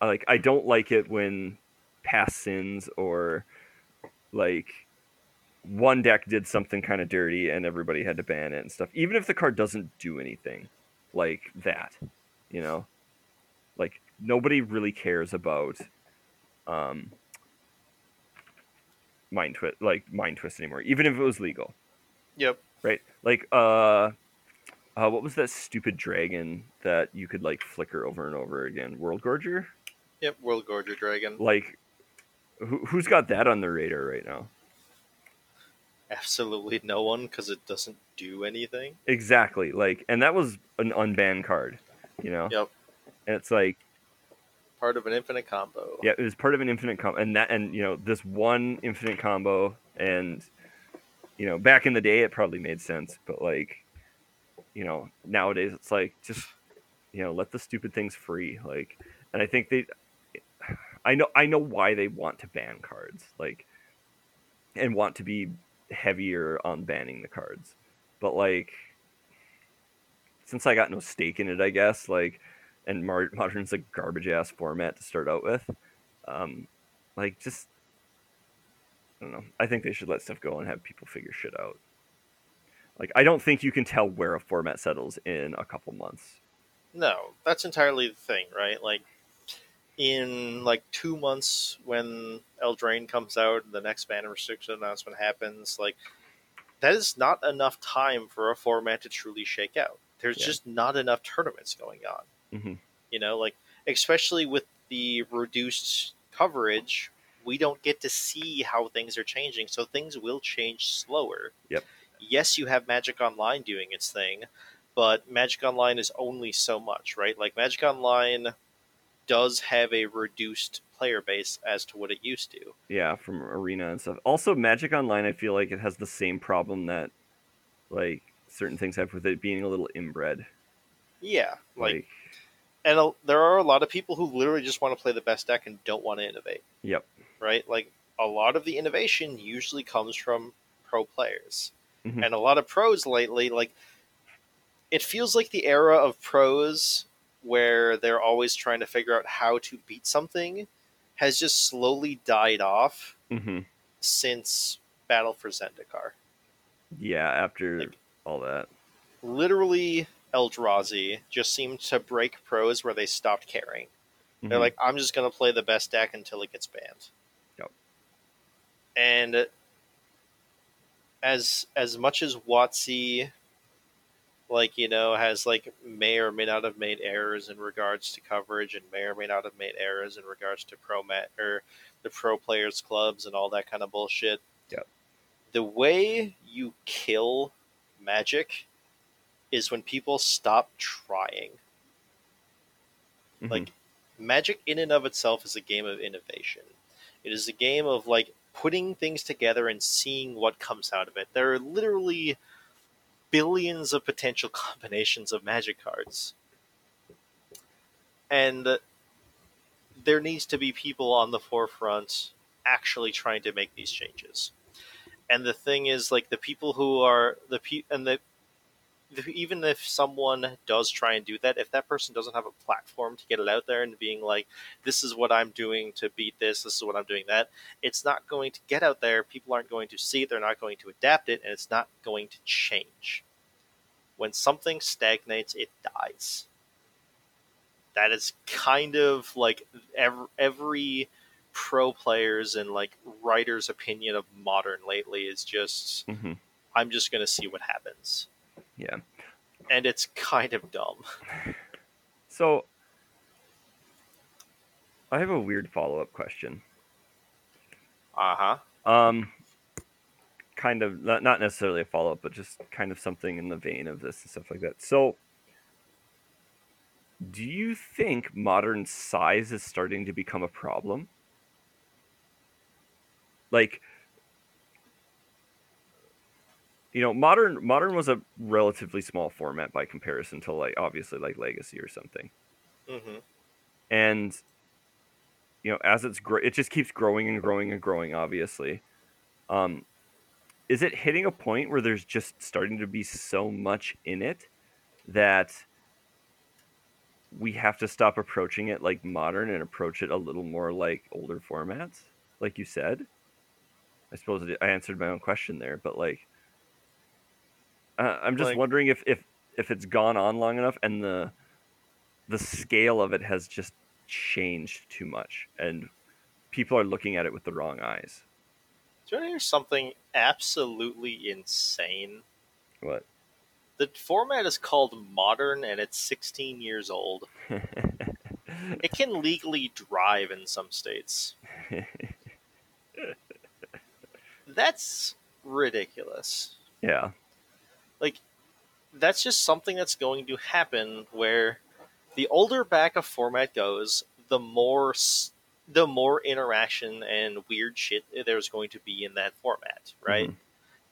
like I don't like it when past sins or like one deck did something kind of dirty and everybody had to ban it and stuff. Even if the card doesn't do anything like that, you know, like nobody really cares about um mind twist like mind twist anymore, even if it was legal Yep. right? Like, uh, uh, what was that stupid dragon that you could like flicker over and over again? Worldgorger? Yep, Worldgorger Dragon. Like, who, who's got that on their radar right now? Absolutely no one, because it doesn't do anything. Exactly. Like, and that was an unbanned card, you know? Yep. And it's like, Part of an infinite combo. yeah, it was part of an infinite combo, and that, and you know, this one infinite combo, and you know, back in the day, it probably made sense, but like, you know, nowadays, it's like just, you know, let the stupid things free. Like, and I think they, I know, I know why they want to ban cards, like, and want to be heavier on banning the cards, but like, since I got no stake in it, I guess, like, and modern's a garbage ass format to start out with. Um, like just I don't know. I think they should let stuff go and have people figure shit out. Like I don't think you can tell where a format settles in a couple months. No, that's entirely the thing, right? Like, in like two months when Eldraine comes out, and the next ban restriction announcement happens, like, that is not enough time for a format to truly shake out. There's Yeah. just not enough tournaments going on. Mhm. You know, like, especially with the reduced coverage, we don't get to see how things are changing, so things will change slower. Yep. Yes, you have Magic Online doing its thing, but Magic Online is only so much, right? Like Magic Online does have a reduced player base as to what it used to. Yeah, from arena and stuff. Also, Magic Online, I feel like it has the same problem that like certain things have with it being a little inbred. Yeah, like, Like, and a, there are a lot of people who literally just want to play the best deck and don't want to innovate, yep. right? Like a lot of the innovation usually comes from pro players, Mhm. and a lot of pros lately, like it feels like the era of pros where they're always trying to figure out how to beat something has just slowly died off hmm since Battle for Zendikar. Yeah, after Like- all that. Literally, Eldrazi just seemed to break pros where they stopped caring. They're Mhm. like, I'm just going to play the best deck until it gets banned. Yep. And as as much as WotC like you know has like may or may not have made errors in regards to coverage and may or may not have made errors in regards to pro mat or the pro players clubs and all that kind of bullshit Yep. the way you kill magic is when people stop trying Mhm. like magic in and of itself is a game of innovation it is a game of like putting things together and seeing what comes out of it there are literally billions of potential combinations of magic cards. And there needs to be people on the forefront actually trying to make these changes. And the thing is like the people who are the pe- and the the- even if someone does try and do that, if that person doesn't have a platform to get it out there and being like, this is what I'm doing to beat this, this is what I'm doing that, it's not going to get out there. People aren't going to see it, they're not going to adapt it, and it's not going to change. When something stagnates, it dies. That is kind of like every, every pro players and like writers' opinion of modern lately is just, Mhm. I'm just going to see what happens Yeah. and it's kind of dumb. So I have a weird follow up question. Uh huh. Um, kind of not not necessarily a follow up, but just kind of something in the vein of this and stuff like that. So, do you think modern size is starting to become a problem? Like, you know, modern modern was a relatively small format by comparison to like obviously like Legacy or something. Hmm and you know as it's gr- it just keeps growing and growing and growing obviously. Um is it hitting a point where there's just starting to be so much in it that we have to stop approaching it like modern and approach it a little more like older formats like you said? I suppose i answered my own question there but like uh, i'm just Like- wondering if if if it's gone on long enough and the the scale of it has just changed too much and people are looking at it with the wrong eyes Do you want to hear something absolutely insane? what The format is called Modern, and it's 16 years old. It can legally drive in some states. That's ridiculous. yeah Like that's just something that's going to happen where the older back a format goes, the more the more interaction and weird shit there's going to be in that format, right? Mhm.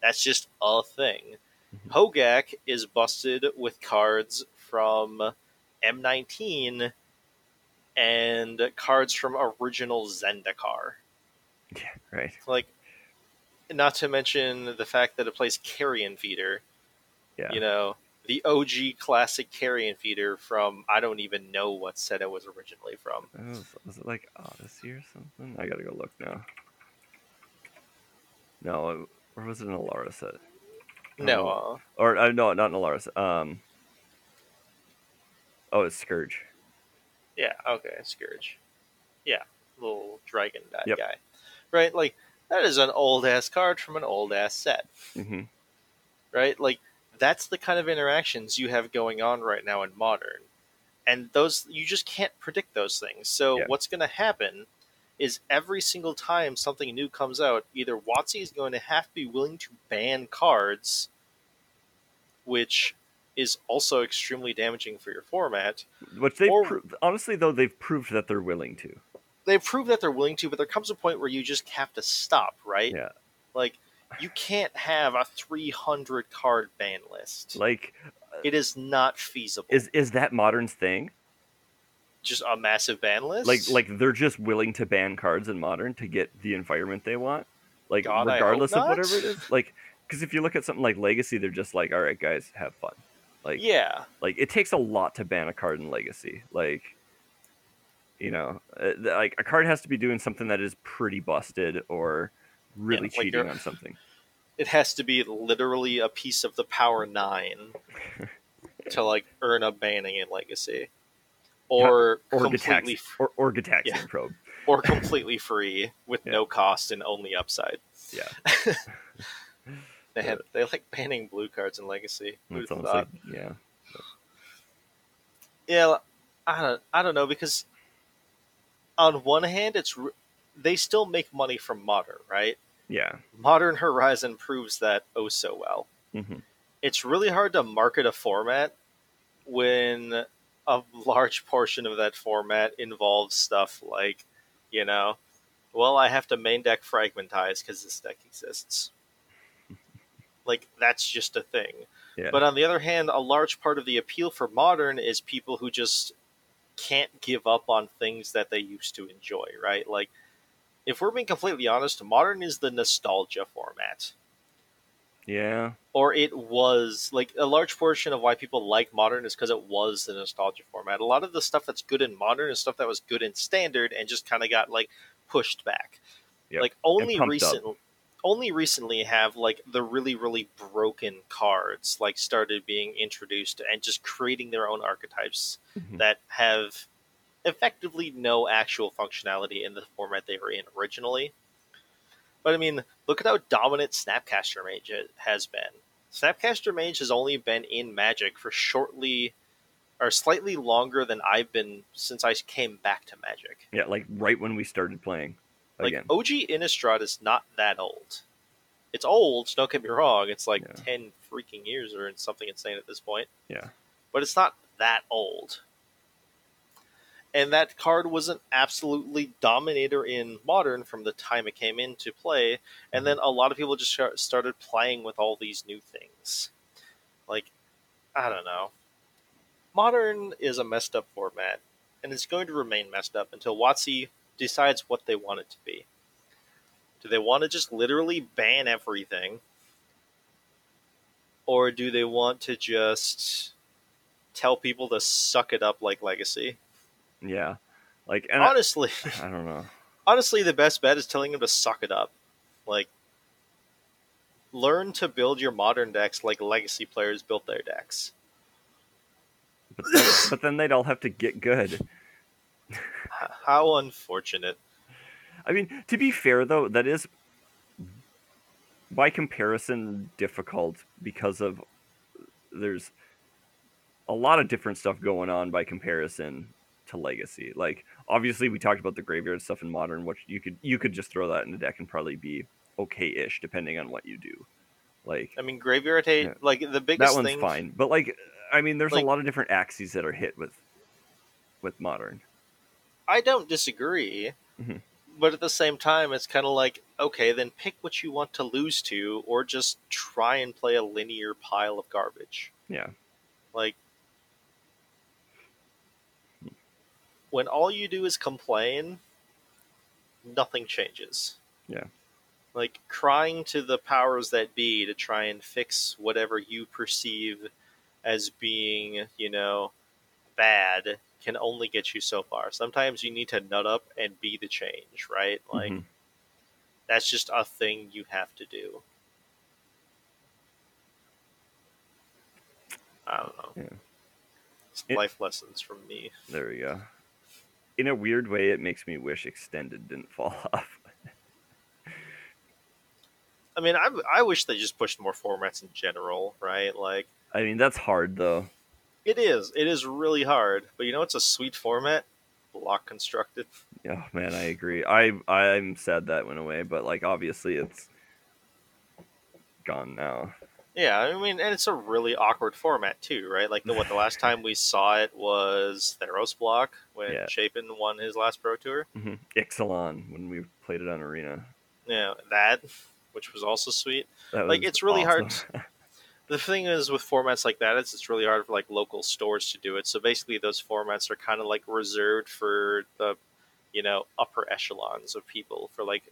That's just a thing. Mhm. Hogaak is busted with cards from M19 and cards from original Zendikar. yeah right Like, not to mention the fact that it plays Carrion Feeder. Yeah You know, the OG classic Carrion Feeder from I don't even know what set it was originally from. Was, was it like odyssey or something i gotta go look now no it- or was it an alara set No, Oh. uh, or uh, no not an alara set. um oh it's scourge yeah, okay, Scourge. Yeah, little dragon Yep. guy. Right? Like, that is an old ass card from an old ass set. hmm right? Like that's the kind of interactions you have going on right now in modern. And those you just can't predict those things. So Yeah. what's going to happen is every single time something new comes out, either WotC is going to have to be willing to ban cards which is also extremely damaging for your format. which they've pro- honestly though they've proved that they're willing to They prove that they're willing to, but there comes a point where you just have to stop, right? yeah Like you can't have a 300 card ban list. like it is not feasible. is is that modern's thing? Just a massive ban list. like like they're just willing to ban cards in modern to get the environment they want? Like God, regardless of whatever it is? Like because if you look at something like legacy they're just like all right guys have fun. Like yeah, like it takes a lot to ban a card in legacy. Like you know uh, like a card has to be doing something that is pretty busted or really like cheating you're- on something it has to be literally a piece of the power nine to like earn a banning in Legacy, or or completely Gitax, or, or Gitaxian Yeah. probe or completely free with Yeah. no cost and only upside. yeah Man, they like banning blue cards in Legacy. Who'd It's have almost thought? like yeah, Yeah, I don't, I don't know because on one hand, it's they still make money from modern, right? yeah. Modern Horizon proves that oh so well. hmm It's really hard to market a format when a large portion of that format involves stuff like, you know, well, I have to main deck fragmentize because this deck exists. Like that's just a thing. Yeah. But on the other hand, a large part of the appeal for modern is people who just can't give up on things that they used to enjoy, right? Like, if we're being completely honest, modern is the nostalgia format. Yeah. Or it was like a large portion of why people like modern is because it was the nostalgia format. A lot of the stuff that's good in modern is stuff that was good in standard and just kind of got like pushed back. Yep. Like only pumped recent, only recently have like the really really broken cards like started being introduced and just creating their own archetypes Mhm. that have effectively no actual functionality in the format they were in originally. But I mean, look at how dominant Snapcaster Mage has been. Snapcaster Mage has only been in Magic for shortly or slightly longer than I've been since I came back to Magic. Yeah, like right when we started playing Like again. OG Innistrad is not that old. It's old, don't get me wrong. It's like Yeah. 10 freaking years or something insane at this point. Yeah. But it's not that old. And that card was an absolutely dominator in modern from the time it came into play. And then a lot of people just started playing with all these new things. Like, I don't know. Modern is a messed up format, and it's going to remain messed up until WotC decides what they want it to be. Do they want to just literally ban everything? Or do they want to just tell people to suck it up like Legacy? Yeah. Like and I, honestly, I don't know. honestly, the best bet is telling him to suck it up. Like, learn to build your modern decks like Legacy players built their decks. But then, but then they'd all have to get good. How unfortunate. I mean, to be fair though, that is by comparison difficult because of there's a lot of different stuff going on by comparison to legacy. Like obviously we talked about the graveyard stuff in modern, which you could you could just throw that in the deck and probably be okay-ish depending on what you do. Like I mean, Graveyard Hate, Yeah. like, the biggest that one's thing. fine. But like I mean there's Like- a lot of different axes that are hit with with modern. I don't disagree. Mhm. But at the same time, it's kind of like, okay, then pick what you want to lose to, or just try and play a linear pile of garbage. Yeah. Like, when all you do is complain, nothing changes. Yeah. Like, crying to the powers that be to try and fix whatever you perceive as being, you know, bad can only get you so far. Sometimes you need to nut up and be the change, right? Like, Mhm. that's just a thing you have to do. I don't know. Yeah. It's It- life lessons from me. There we go. In a weird way, it makes me wish extended didn't fall off. I mean, I, I wish they just pushed more formats in general, right? Like, I mean, that's hard though. it is. It is really hard. But you know it's a sweet format? Block constructed. Oh man, I agree. I I'm sad that went away, but like obviously it's gone now. Yeah, I mean, and it's a really awkward format too, right? Like the what the last time we saw it was Theros block when Yeah. Chapin won his last pro tour. hmm Ixalan when we played it on Arena. Yeah, that, which was also sweet. Like, it's really hard. The thing is with formats like that is it's really hard for like local stores to do it. So basically, those formats are kind of like reserved for the, you know, upper echelons of people for like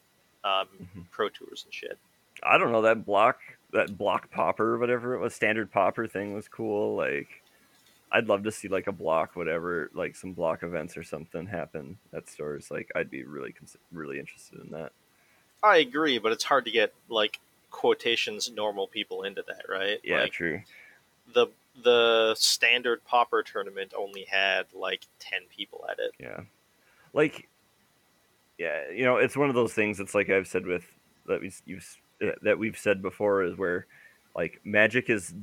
um, Mhm. pro tours and shit. I don't know that block that block Pauper whatever it was standard Pauper thing was cool. Like I'd love to see like a block whatever like some block events or something happen at stores. Like I'd be really really interested in that. I agree, but it's hard to get like quotations normal people into that, right? Yeah, Like, true. the the standard Pauper tournament only had like 10 people at it Yeah. Like, yeah, you know, it's one of those things. It's like I've said with that we you've Uh, that we've said before is where like magic is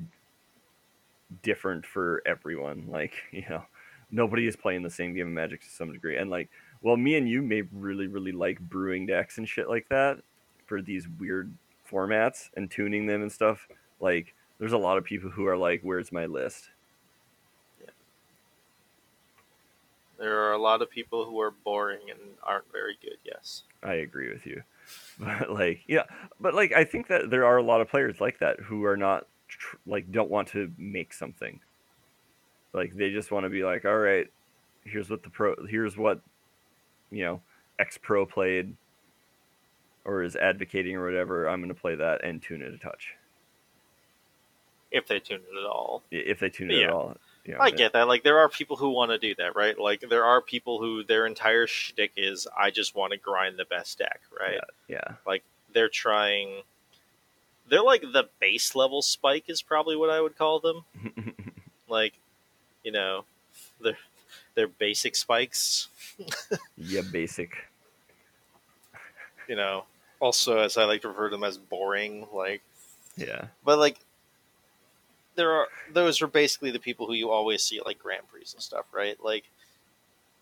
different for everyone. Like, you know, nobody is playing the same game of magic to some degree. And like, well, me and you may really, really like brewing decks and shit like that for these weird formats and tuning them and stuff. Like, there's a lot of people who are like, "Where's my list?" Yeah. There are a lot of people who are boring and aren't very good. Yes. I agree with you. But like, yeah, but like, I think that there are a lot of players like that who are not tr- like don't want to make something. Like they just want to be like, all right, here's what the pro, here's what, you know, X pro played, or is advocating or whatever. I'm going to play that and tune it a touch If they tune it at all. If they tune it Yeah. at all. I get that. Like, there are people who want to do that, right? Like, there are people who their entire shtick is, I just want to grind the best deck, right? Yeah, Like They're trying. They're like the base level spike, is probably what I would call them. Like, you know, they're, they're basic spikes, yeah, basic. you know. Also, as I like to refer to them as boring, like, Yeah, but like, there are those are basically the people who you always see at like Grand Prix and stuff, right? Like,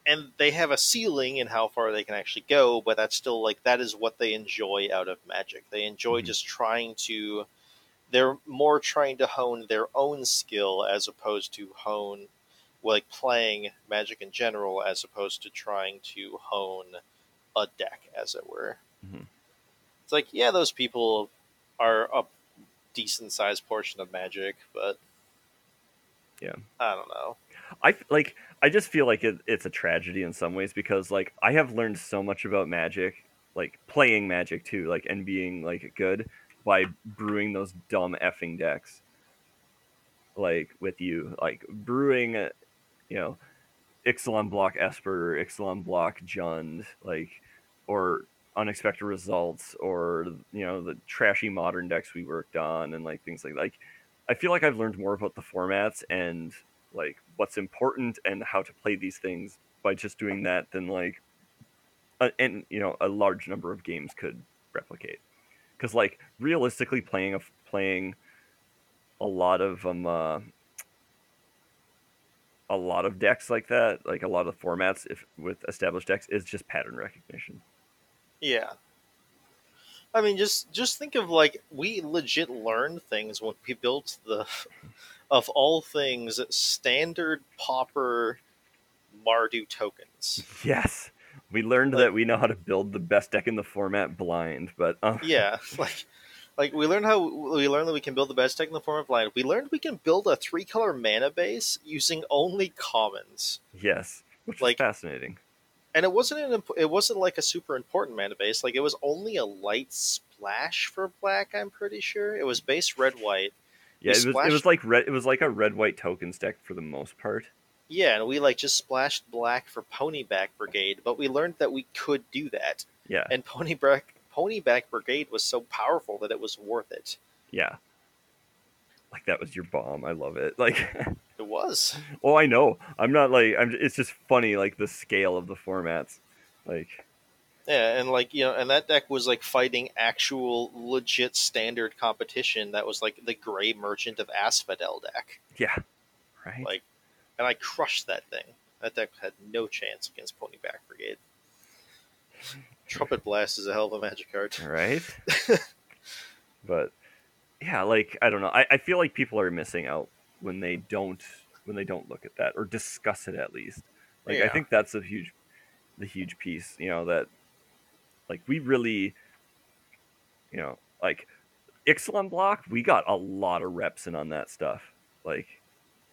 and they have a ceiling in how far they can actually go, but that's still like that is what they enjoy out of Magic. They enjoy Mhm. just trying to. They're more trying to hone their own skill as opposed to hone, like playing Magic in general, as opposed to trying to hone a deck, as it were. Mhm. It's like, yeah, those people are a decent sized portion of Magic, but Yeah. I don't know. I like. I just feel like it, it's a tragedy in some ways because like I have learned so much about Magic, like playing Magic too, like and being like good by brewing those dumb effing decks. Like with you, like brewing, you know, Ixalan block Esper, Ixalan block Jund, like or unexpected results, or you know the trashy modern decks we worked on, and like things like like. I feel like I've learned more about the formats and like what's important and how to play these things by just doing that than like a, and you know a large number of games could replicate because like realistically playing a playing a lot of um uh, a lot of decks like that like a lot of formats if with established decks is just pattern recognition Yeah. I mean, just just think of like we legit learned things when we built the, of all things, standard Pauper Mardu tokens. yes we learned Like- that we know how to build the best deck in the format blind but um, Yeah, like like we learned how we learned that we can build the best deck in the format blind. We learned we can build a three color mana base using only commons. yes which Like- is fascinating and it wasn't an imp- it wasn't like a super important mana base. Like it was only a light splash for black. I'm pretty sure it was base red white. Yeah, it was, it was like red. It was like a red white tokens deck for the most part. Yeah, and we like just splashed black for Ponyback Brigade, but we learned that we could do that. Yeah, And Ponyback Ponyback Brigade was so powerful that it was worth it. yeah. Like that was your bomb. I love it. Like, It was. oh, I know. I'm not like. I'm. It's just funny, like the scale of the formats. Like, Yeah, and like you know, and that deck was like fighting actual legit standard competition. That was like the Gray Merchant of Asphodel deck, yeah, right. Like- and I crushed that thing. That deck had no chance against Ponyback Brigade. Trumpet Blast is a hell of a magic card. right. but yeah, like I don't know. I, I feel like people are missing out when they don't when they don't look at that or discuss it at least. Like I think that's a huge the huge piece, you know, that like we really you know, like Ixalan block, we got a lot of reps in on that stuff. Like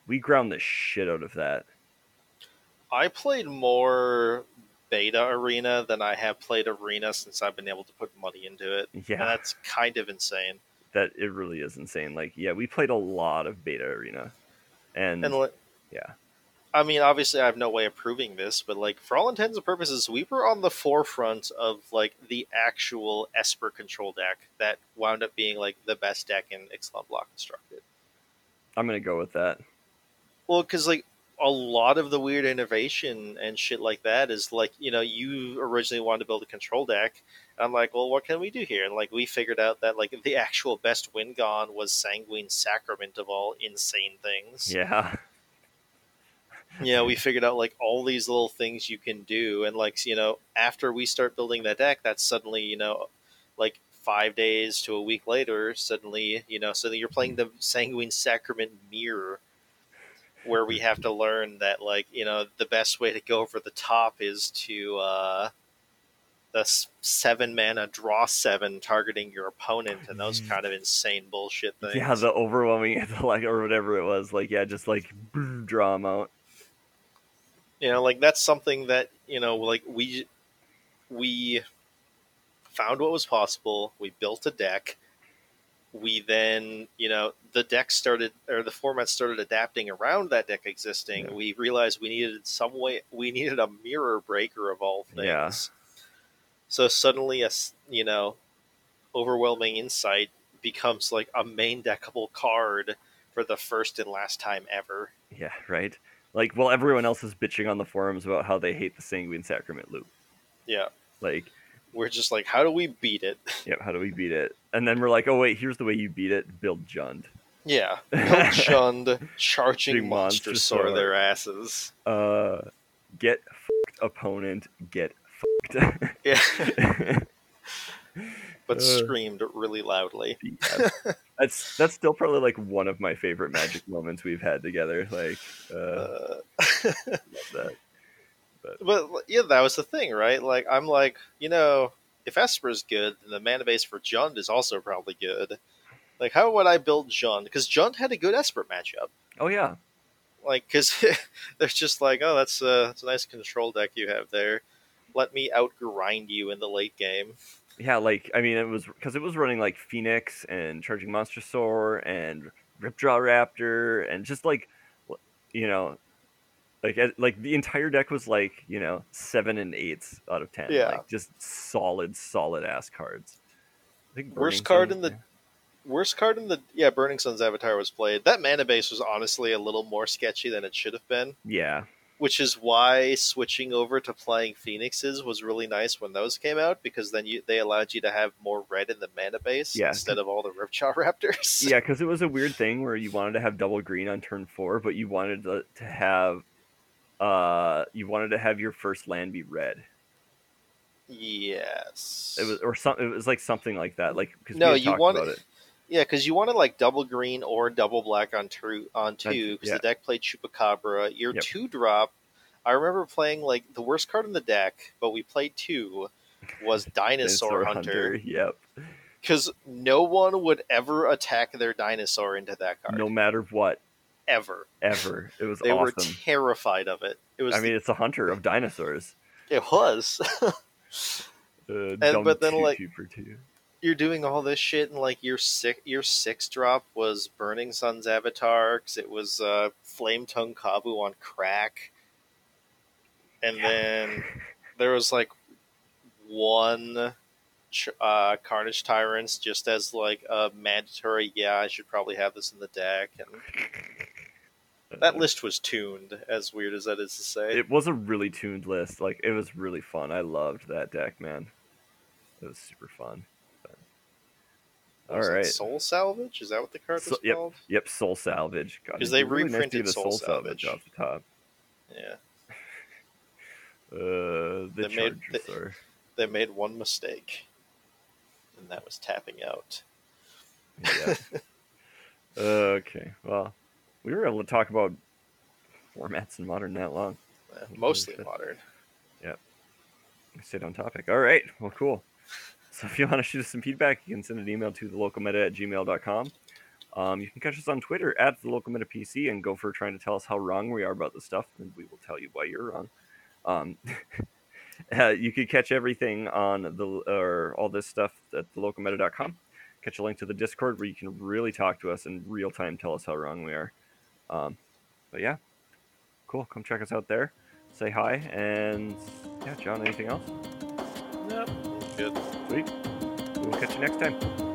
we ground the shit out of that. I played more beta arena than I have played arena since I've been able to put money into it. And Yeah. that's kind of insane. That it really is insane. Like, yeah, we played a lot of beta arena. And, And yeah. I mean, obviously, I have no way of proving this, but like for all intents and purposes, we were on the forefront of like the actual Esper control deck that wound up being like the best deck in Ixalan Block Constructed. I'm gonna go with that. Well, because like a lot of the weird innovation and shit like that is like you know you originally wanted to build a control deck, I'm like, well, what can we do here? And like, we figured out that like the actual best win gone was Sanguine Sacrament of all insane things. Yeah. Yeah, we figured out like all these little things you can do, and like you know, after we start building that deck, that's suddenly you know, like five days to a week later, suddenly you know, suddenly you're playing the Sanguine Sacrament mirror, where we have to learn that like you know the best way to go over the top is to uh, the seven mana draw seven targeting your opponent and those mm. kind of insane bullshit things. Yeah, the overwhelming like or whatever it was. Like yeah, just like draw them out. you know like that's something that you know like we we found what was possible we built a deck we then you know the deck started or the format started adapting around that deck existing Yeah. we realized we needed some way we needed a mirror breaker of all things Yeah. So suddenly a you know overwhelming insight becomes like a main deckable card for the first and last time ever Yeah, right. Like, well, everyone else is bitching on the forums about how they hate the Sanguine Sacrament loop. yeah Like, we're just like how do we beat it yeah, how do we beat it? And then we're like, oh wait, here's the way you beat it: build Jund. Yeah, Bill shunned charging Big monster monster sore their asses. Uh, get opponent. Get. Yeah, but Uh. screamed really loudly. Yeah. that's that's still probably like one of my favorite magic moments we've had together. Like, uh, Uh, love that. but yeah, that was the thing, right? Like I'm like, you know, if Esper is good, then the mana base for Jund is also probably good. Like, how would I build Jund? Because Jund had a good Esper matchup. Oh yeah, Like, because they're just like, oh, that's a, that's a nice control deck you have there. Let me outgrind you in the late game. yeah. Like, I mean, it was because it was running like Phoenix and Charging Monstrosaur and Ripjaw Raptor and just like, you know, like like the entire deck was like you know seven and eights out of ten. Yeah. like just solid, solid ass cards. I think Worst card in the- Worst card in the yeah, Burning Sun's Avatar was played. That mana base was honestly a little more sketchy than it should have been, yeah, which is why switching over to playing Phoenixes was really nice when those came out because then you they allowed you to have more red in the mana base Yeah. instead of all the Ripjaw Raptors. yeah, because it was a weird thing where you wanted to have double green on turn four, but you wanted to, to have, uh, you wanted to have your first land be red. Yes. It was or something. It was like something like that. Like because no, we you talked want about it. Yeah, because you wanted like double green or double black on two on two because yeah. the deck played Chupacabra. Your Yep. two drop. I remember playing like the worst card in the deck, but we played two. Was Dinosaur, Hunter Yep. because no one would ever attack their dinosaur into that card No matter what, ever. ever. It was They were terrified of it. It was. I mean, it's a hunter of dinosaurs. it was. Uh, And- but then, two, like- two for two. You're doing all this shit, and like your six, your six drop was Burning Sun's Avatar because it was uh, Flametongue Kavu on crack, and Yeah. then there was like one uh, Carnage Tyrants just as like a mandatory. Yeah, I should probably have this in the deck, and that list was tuned. As weird as that is to say, It was a really tuned list. Like it was really fun. I loved that deck, man. It was super fun. Was All right. Soul Salvage is that what the card was So- yep. called? Yep, Soul Salvage. God, 'Cause it'd they really reprinted get a Soul Salvage. off the top. Yeah, Uh, the They made- Chargers are. they made one mistake, and that was tapping out. Yeah. okay. Well, we were able to talk about formats in modern that long. Mostly modern. Yep. stayed on topic. All right. Well, cool. So if you want to shoot us some feedback, you can send an email to thelocalmeta at gmail.com. Um, you can catch us on Twitter at the PC and go for trying to tell us how wrong we are about this stuff, and we will tell you why you're wrong. Um, uh, you could catch everything on the or all this stuff at thelocalmeta.com. Catch a link to the Discord where you can really talk to us in real time, tell us how wrong we are. Um, but yeah, cool. Come check us out there. Say hi, and yeah, John. Anything else? Yep. Good. Sweet. We will catch you next time.